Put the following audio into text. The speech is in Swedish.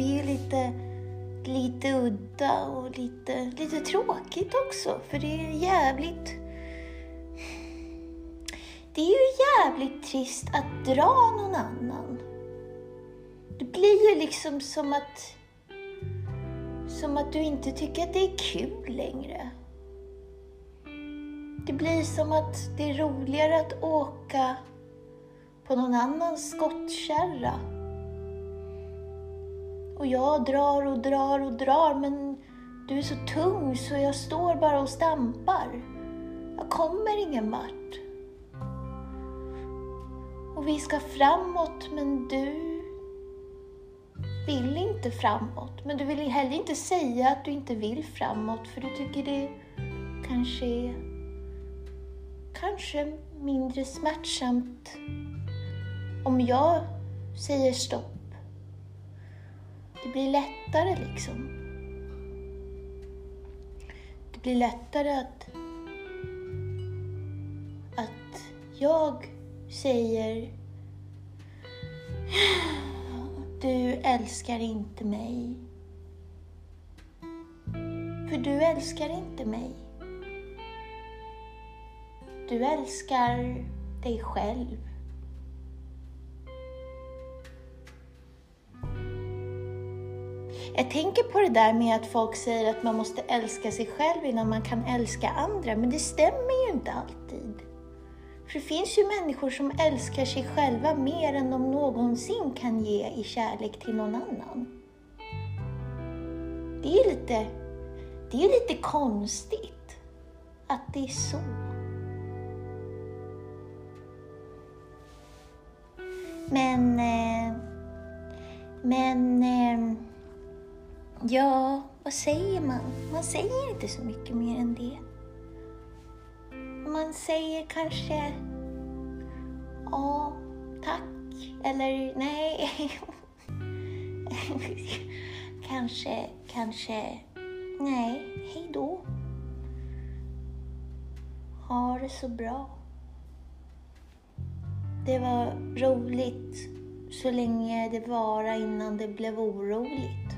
blir ju lite, lite udda och lite, lite tråkigt också. För det är jävligt... Det är ju jävligt trist att dra någon annan. Det blir ju liksom som att som att du inte tycker att det är kul längre. Det blir som att det är roligare att åka på någon annans skottkärra. Och jag drar och drar och drar men du är så tung så jag står bara och stampar. Jag kommer ingen vart. Och vi ska framåt men du vill inte framåt. Men du vill heller inte säga att du inte vill framåt för du tycker det kanske är kanske mindre smärtsamt om jag säger stopp. Det blir lättare liksom. Det blir lättare att, att jag säger du älskar inte mig. För du älskar inte mig. Du älskar dig själv. Jag tänker på det där med att folk säger att man måste älska sig själv innan man kan älska andra, men det stämmer ju inte alltid. För det finns ju människor som älskar sig själva mer än de någonsin kan ge i kärlek till någon annan. Det är ju lite, det är lite konstigt att det är så. Men, eh, men, eh, ja, vad säger man? Man säger inte så mycket mer än det. Man säger kanske ja, tack, eller nej. kanske, kanske, nej, hej då. Ha det så bra. Det var roligt så länge det var innan det blev oroligt.